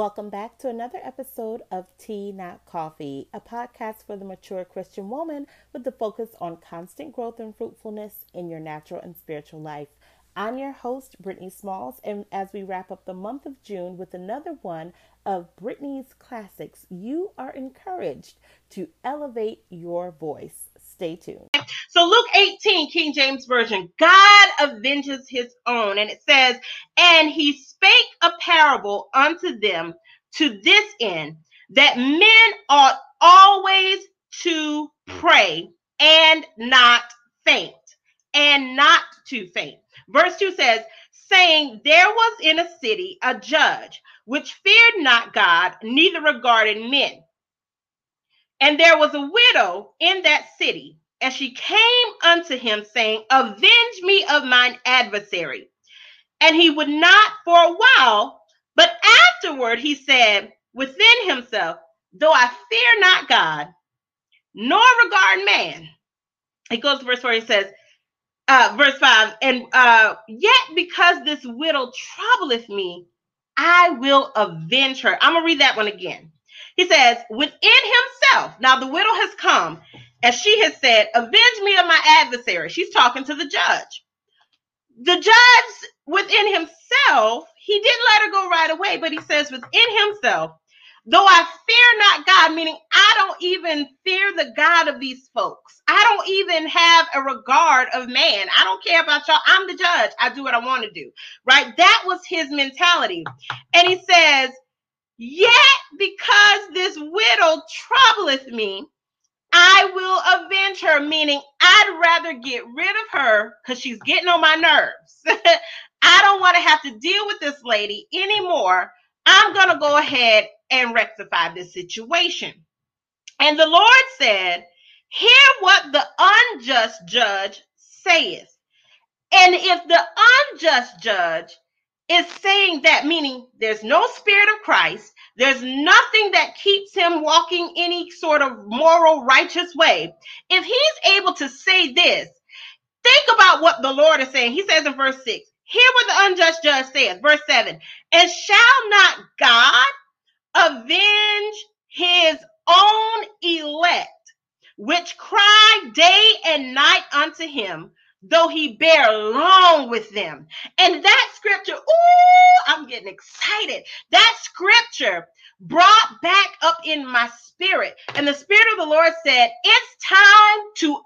Welcome back to another episode of Tea Not Coffee, a podcast for the mature Christian woman with the focus on constant growth and fruitfulness in your natural and spiritual life. I'm your host, Brittany Smalls, and as we wrap up the month of June with another one of Brittany's classics, you are encouraged to elevate your voice. Stay tuned. So, Luke 18, King James Version, God avenges his own. And it says, And he spake a parable unto them to this end, that men ought always to pray and not faint, and not to faint. Verse 2 says, saying, There was in a city a judge which feared not God, neither regarded men. And there was a widow in that city, and she came unto him, saying, Avenge me of mine adversary. And he would not for a while, but afterward he said within himself, Though I fear not God, nor regard man. He goes to verse 4, he says, uh, verse 5, and uh, yet because this widow troubleth me, I will avenge her. I'm going to read that one again. He says, within himself, now the widow has come, and she has said, Avenge me of my adversary. She's talking to the judge. The judge within himself, he didn't let her go right away, but he says, within himself, though I fear not God, meaning I don't even fear the God of these folks. I don't even have a regard of man. I don't care about y'all. I'm the judge. I do what I want to do. Right? That was his mentality. And he says, Yet because this widow troubleth me, I will avenge her, meaning I'd rather get rid of her because she's getting on my nerves. I don't want to have to deal with this lady anymore. I'm going to go ahead and rectify this situation. And the Lord said, Hear what the unjust judge saith. And if the unjust judge is saying that, meaning there's no spirit of Christ, there's nothing that keeps him walking any sort of moral, righteous way. If he's able to say this, think about what the Lord is saying. He says in verse 6, hear what the unjust judge says. Verse 7, and shall not God avenge his own elect, which cry day and night unto him? Though he bear long with them. And that scripture, ooh, I'm getting excited. That scripture brought back up in my spirit. And the spirit of the Lord said, it's time to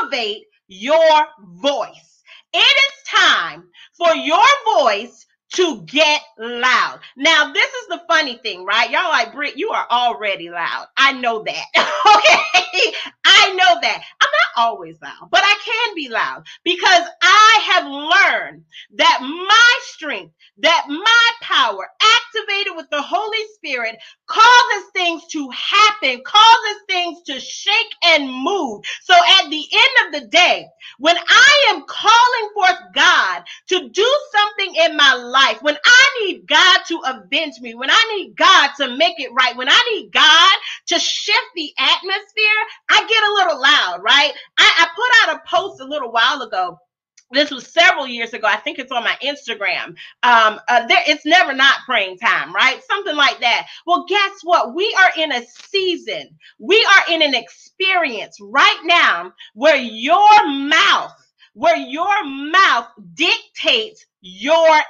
elevate your voice. It is time for your voice to get loud. Now, this is the funny thing, right? Y'all like, Britt, you are already loud. I know that. okay. I know that. I'm not always loud, but I can be loud because I have learned that my strength, that my power activated with the Holy Spirit causes things to happen, causes things to shake and move. So at the end of the day, when I am calling forth God to do something in my life, when I need God to avenge me, when I need God to make it right, when I need God to shift the atmosphere, I get a little loud, right? I, I put out a post a little while ago this was several years ago. I think it's on my Instagram. Um, uh, there, it's never not praying time, right? Something like that. Well, guess what? We are in a season, we are in an experience right now where your mouth, where your mouth dictates your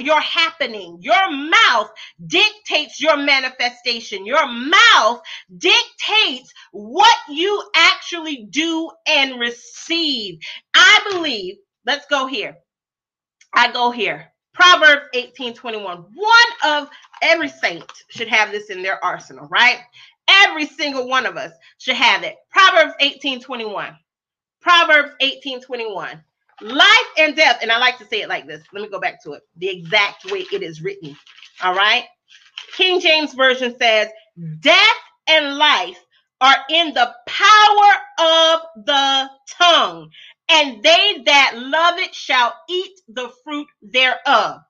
your happening. Your mouth dictates your manifestation. Your mouth dictates what you actually do and receive. I believe, let's go here. I go here. Proverbs 18 21. One of every saint should have this in their arsenal, right? Every single one of us should have it. Proverbs 18 21. Proverbs 18 21 life and death. And I like to say it like this. Let me go back to it the exact way it is written. All right. King James Version says, Death and life are in the power of the tongue, and they that love it shall eat the fruit thereof.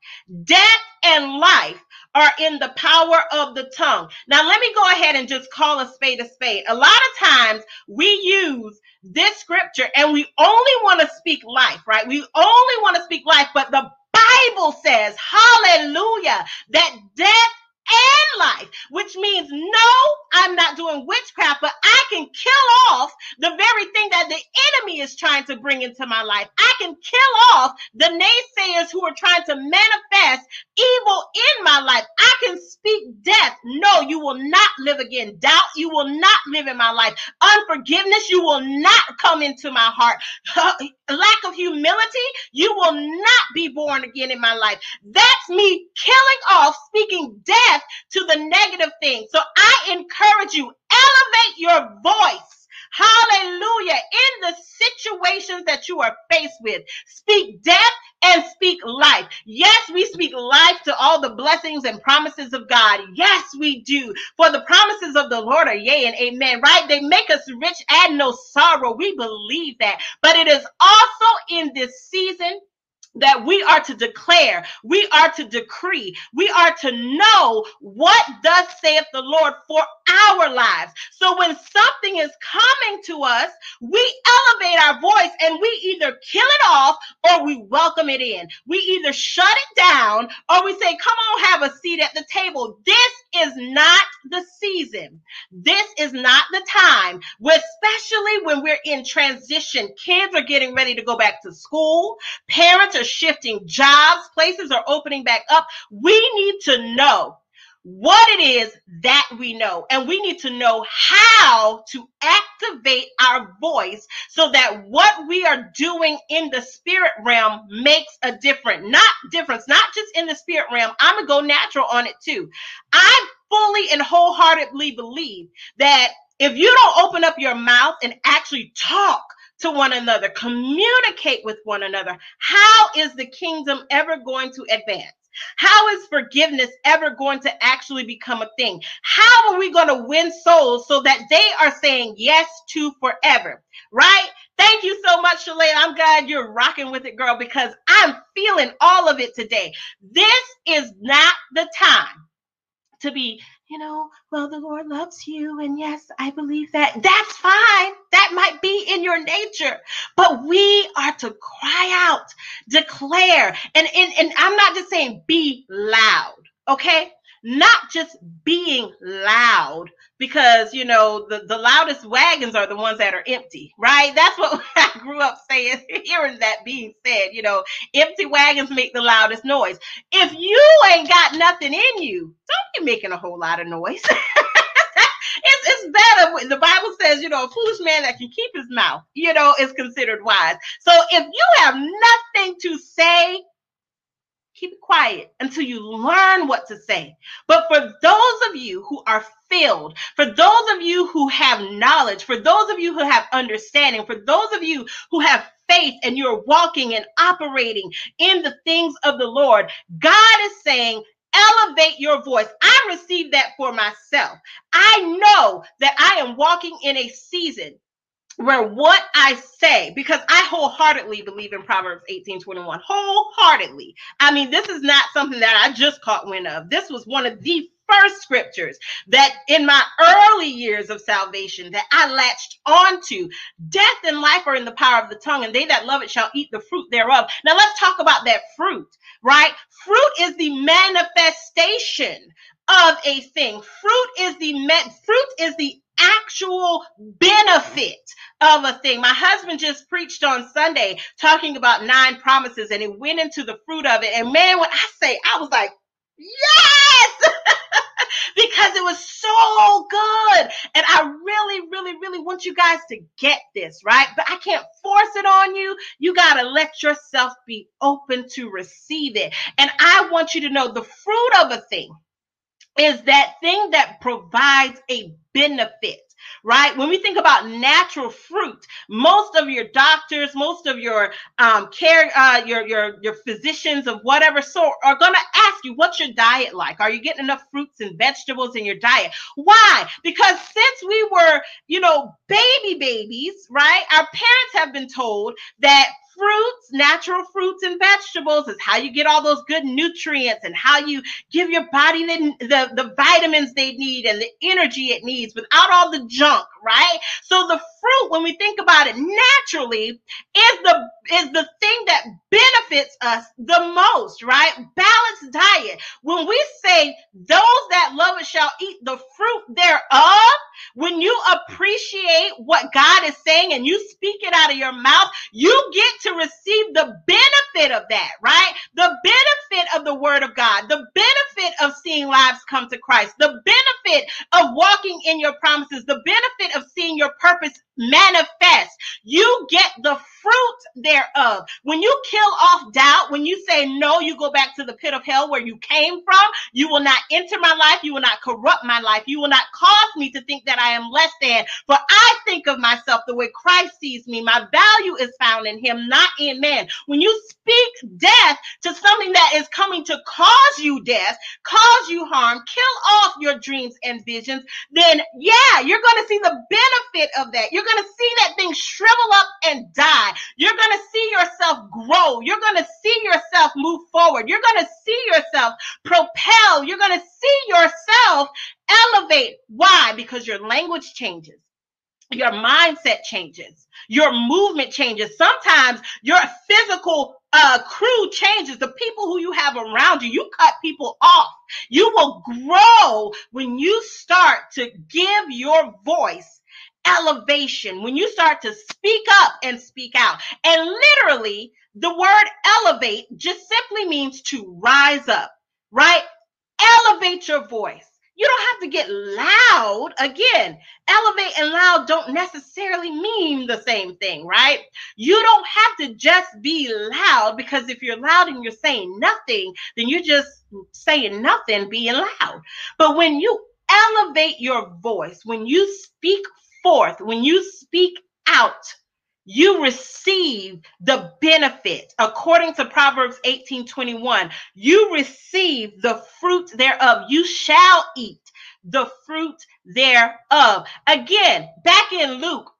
Death and life are in the power of the tongue. Now, let me go ahead and just call a spade a spade. A lot of times we use this scripture and we only want to speak life, right? We only want to speak life, but the Bible says, hallelujah, that death and life, which means no, I'm not doing witchcraft, but I can kill off the very thing that the enemy is trying to bring into my life. I can kill off the naysayers who are trying to manifest evil in my life. I can speak death. No, you will not live again. Doubt, you will not live in my life. Unforgiveness, you will not come into my heart. Lack of humility, you will not be born again in my life. That's me killing off, speaking death to the negative thing. So I encourage you, elevate your voice Hallelujah. In the situations that you are faced with, speak death and speak life. Yes, we speak life to all the blessings and promises of God. Yes, we do. For the promises of the Lord are yea and amen, right? They make us rich and no sorrow. We believe that. But it is also in this season that we are to declare, we are to decree, we are to know what thus saith the Lord for our lives. So when something is coming to us, we elevate our voice and we either kill it off or we welcome it in. We either shut it down or we say, come on, have a seat at the table. This is not the season. This is not the time, especially when we're in transition. Kids are getting ready to go back to school. Parents are shifting jobs. Places are opening back up. We need to know what it is that we know. And we need to know how to activate our voice so that what we are doing in the spirit realm makes a difference. Not difference, not just in the spirit realm. I'm to go natural on it too. I fully and wholeheartedly believe that if you don't open up your mouth and actually talk to one another, communicate with one another, how is the kingdom ever going to advance? How is forgiveness ever going to actually become a thing? How are we going to win souls so that they are saying yes to forever? Right? Thank you so much, Shalane. I'm glad you're rocking with it, girl, because I'm feeling all of it today. This is not the time to be you know, well, the Lord loves you. And yes, I believe that. That's fine. That might be in your nature. But we are to cry out, declare. And, and, and I'm not just saying be loud, okay? Not just being loud, because you know the, the loudest wagons are the ones that are empty right that's what i grew up saying hearing that being said you know empty wagons make the loudest noise if you ain't got nothing in you don't be making a whole lot of noise it's, it's better. The Bible says, you know, a foolish man that can keep his mouth, you know, is considered wise. So if you have nothing to say, keep it quiet until you learn what to say. But for those of you who are filled, for those of you who have knowledge, for those of you who have understanding, for those of you who have faith and you're walking and operating in the things of the Lord, God is saying, elevate your voice. I received that for myself. I know that I am walking in a season where what I say, because I wholeheartedly believe in Proverbs 18 21, wholeheartedly. I mean, this is not something that I just caught wind of. This was one of the first scriptures that in my early years of salvation that I latched onto. Death and life are in the power of the tongue, and they that love it shall eat the fruit thereof. Now let's talk about that fruit, right? Fruit is the manifestation of a thing. Fruit is the fruit is the actual benefit of a thing. My husband just preached on Sunday talking about nine promises and it went into the fruit of it. And man, when I say, I was like, yes! because it was so good. And I really, really, really want you guys to get this, right? But I can't force it on you. You got to let yourself be open to receive it. And I want you to know the fruit of a thing is that thing that provides a benefit right? When we think about natural fruit, most of your doctors, most of your um, care, uh, your your your physicians of whatever sort are going to ask you, "What's your diet like? Are you getting enough fruits and vegetables in your diet?" Why? Because since we were, you know, baby babies, right? Our parents have been told that fruits, natural fruits and vegetables is how you get all those good nutrients and how you give your body the, the, the vitamins they need and the energy it needs without all the junk, right? So the fruit, when we think about it naturally, is the is the thing that benefits us the most, right? Balanced diet. When we say those that love it shall eat the fruit thereof, when you appreciate what God is saying and you speak it out of your mouth, you get to receive the benefit of that, right? The benefit of the word of God, the benefit of seeing lives come to Christ, the benefit of walking in your promises, the benefit of seeing your purpose manifest. You get the fruit thereof. When you kill off doubt, when you say no, you go back to the pit of hell where you came from. You will not enter my life. You will not corrupt my life. You will not cause me to think that I am less than. For I think of myself the way Christ sees me. My value is found in him, not in man. When you speak death to something that is coming to cause you death, cause you harm, kill off your dreams and visions, then yeah, you're going to see the benefit of that. You're going to see that thing shrivel up and die. You're going to see yourself grow. You're going to see yourself move forward. You're going to see yourself propel. You're going to see yourself elevate. Why? Because your language changes. Your mindset changes. Your movement changes. Sometimes your physical uh, crew changes. The people who you have around you, you cut people off. You will grow when you start to give your voice elevation, when you start to speak up and speak out. And literally, the word elevate just simply means to rise up, right? Elevate your voice. You don't have to get loud. Again, elevate and loud don't necessarily mean the same thing, right? You don't have to just be loud because if you're loud and you're saying nothing, then you're just saying nothing being loud. But when you elevate your voice, when you speak forth, when you speak out, you receive the benefit. According to proverbs 18 21 you receive the fruit thereof. You shall eat the fruit thereof. Again back in luke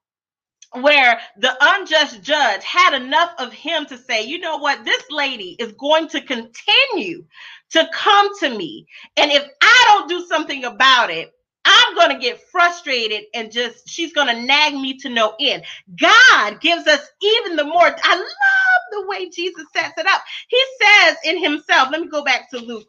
where the unjust judge had enough of him to say, you know what, this lady is going to continue to come to me. And if I don't do something about it, I'm going to get frustrated and just, she's going to nag me to no end. God gives us even the more. I love the way Jesus sets it up. He says in himself, let me go back to Luke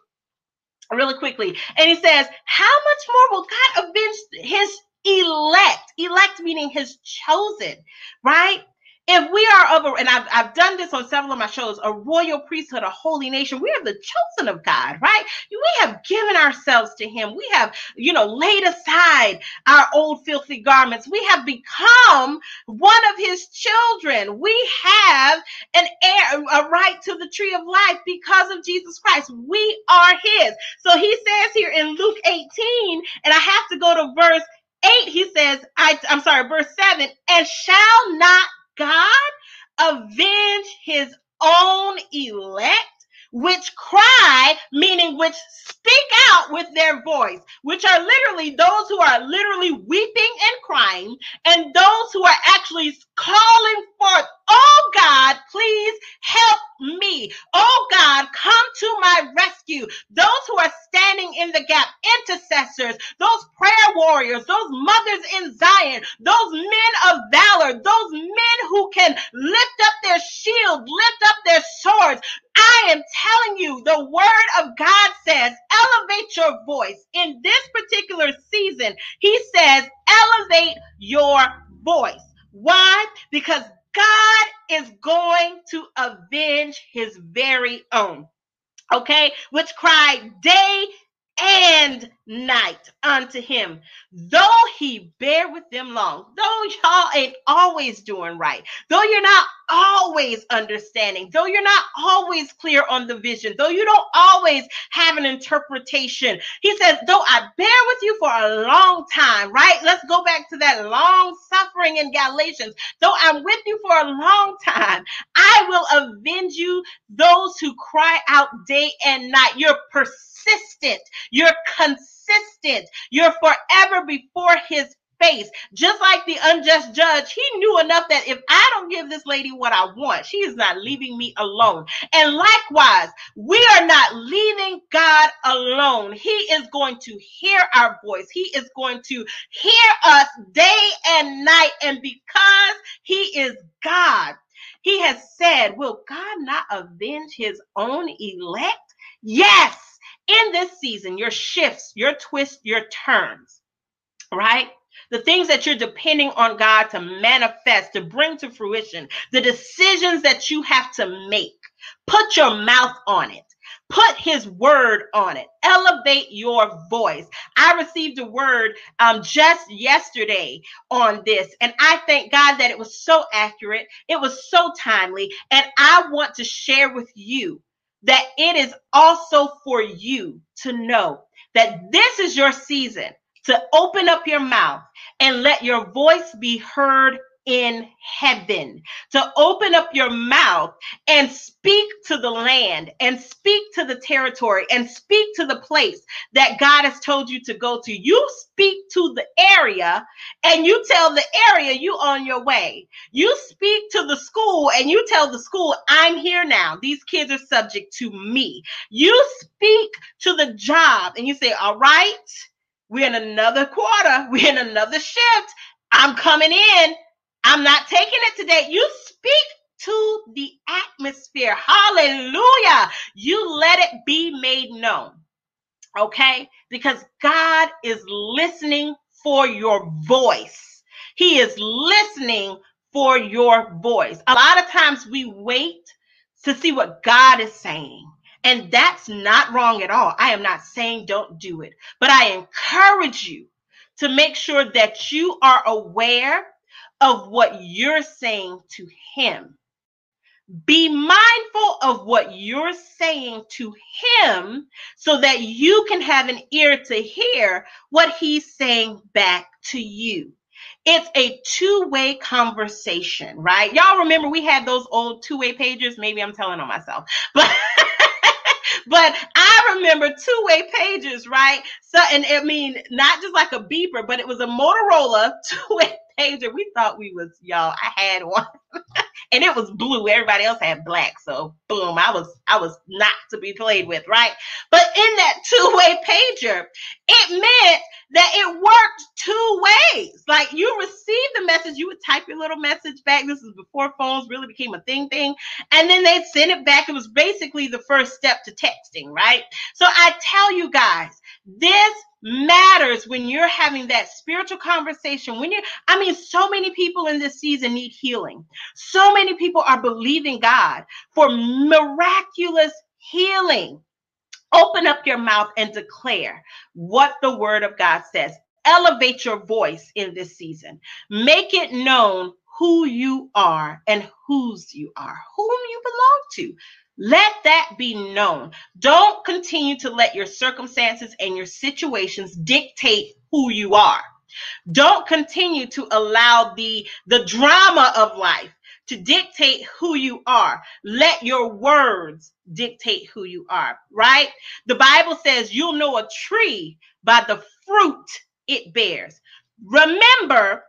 really quickly. And he says, How much more will God avenge his elect? Elect meaning his chosen, right? If we are of a, and I've, I've done this on several of my shows, a royal priesthood, a holy nation, we are the chosen of God, right? We have given ourselves to Him. We have, you know, laid aside our old filthy garments. We have become one of His children. We have an heir, a right to the tree of life because of Jesus Christ. We are His. So He says here in Luke 18, and I have to go to verse 8, he says, I, I'm sorry, verse 7, and shall not God avenge his own elect, which cry, meaning which speak out with their voice, which are literally those who are literally weeping and crying, and those who are actually calling forth, Oh God, please help me. Oh God, come to my rescue. Those who are standing in the gap, intercessors, those prayer warriors, those mothers in Zion, those men of valor, those men who can lift up their shield, lift up their swords. I am telling you, the word of God says, elevate your voice. In this particular season, he says, elevate your voice. Why? Because God is going to avenge his very own. Okay, which cried day and night unto him, though he bear with them long, though y'all ain't always doing right, though you're not always understanding, though you're not always clear on the vision, though you don't always have an interpretation. He says, though I bear with you for a long time, right? Let's go back to that long suffering in Galatians. Though I'm with you for a long time, I will avenge you, those who cry out day and night. You're. You're consistent. You're forever before his face. Just like the unjust judge, he knew enough that if I don't give this lady what I want, she is not leaving me alone. And likewise, we are not leaving God alone. He is going to hear our voice. He is going to hear us day and night. And because he is God, He has said, Will God not avenge his own elect? Yes, in this season, your shifts, your twists, your turns, right? The things that you're depending on God to manifest, to bring to fruition, the decisions that you have to make, put your mouth on it. Put his word on it. Elevate your voice. I received a word um, just yesterday on this, and I thank God that it was so accurate. It was so timely. And I want to share with you that it is also for you to know that this is your season to open up your mouth and let your voice be heard in heaven, to open up your mouth and speak to the land and speak to the territory and speak to the place that God has told you to go to. You speak to the area and you tell the area you on your way. You speak to the school and you tell the school, I'm here now. These kids are subject to me. You speak to the job and you say, all right, we're in another quarter. We're in another shift. I'm coming in I'm not taking it today. You speak to the atmosphere. Hallelujah. You let it be made known. Okay? Because God is listening for your voice. He is listening for your voice. A lot of times we wait to see what God is saying. And that's not wrong at all. I am not saying don't do it, but I encourage you to make sure that you are aware of what you're saying to him. Be mindful of what you're saying to him so that you can have an ear to hear what he's saying back to you. It's a two way conversation, right? Y'all remember we had those old two way pages? Maybe I'm telling on myself, but. but I remember two way pages, right? So, and I mean, not just like a beeper, but it was a Motorola two way pager. We thought we was y'all. I had one. and it was blue. Everybody else had black. So boom, I was I was not to be played with, right? But in that two-way pager, it meant that it worked two ways. Like you received the message, you would type your little message back. This is before phones really became a thing thing. And then they'd send it back. It was basically the first step to texting, right? So I tell you guys, this matters when you're having that spiritual conversation. When you, I mean, so many people in this season need healing. So many people are believing God for miraculous healing. Open up your mouth and declare what the word of God says. Elevate your voice in this season. Make it known who you are and whose you are, whom you belong to. Let that be known. Don't continue to let your circumstances and your situations dictate who you are. Don't continue to allow the, the drama of life to dictate who you are. Let your words dictate who you are, right? The Bible says you'll know a tree by the fruit it bears. Remember,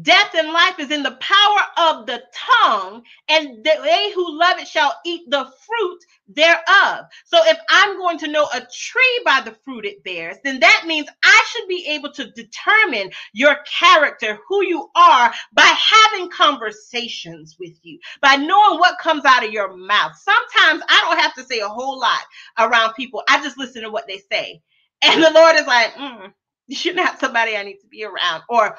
Death and life is in the power of the tongue, and they who love it shall eat the fruit thereof. So, if I'm going to know a tree by the fruit it bears, then that means I should be able to determine your character, who you are, by having conversations with you, by knowing what comes out of your mouth. Sometimes I don't have to say a whole lot around people, I just listen to what they say. And the Lord is like, mm, you're not have somebody I need to be around. Or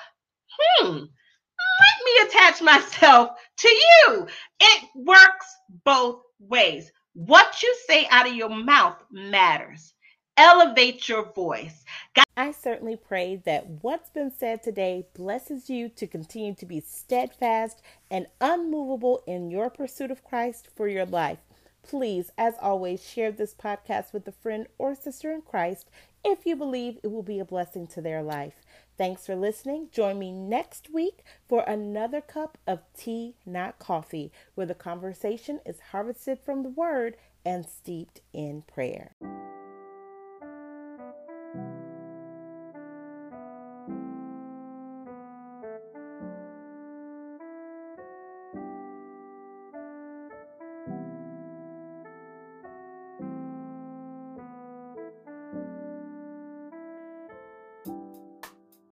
hmm, let me attach myself to you. It works both ways. What you say out of your mouth matters. Elevate your voice. God- I certainly pray that what's been said today blesses you to continue to be steadfast and unmovable in your pursuit of Christ for your life. Please, as always, share this podcast with a friend or sister in Christ if you believe it will be a blessing to their life. Thanks for listening. Join me next week for another cup of tea, not coffee, where the conversation is harvested from the word and steeped in prayer.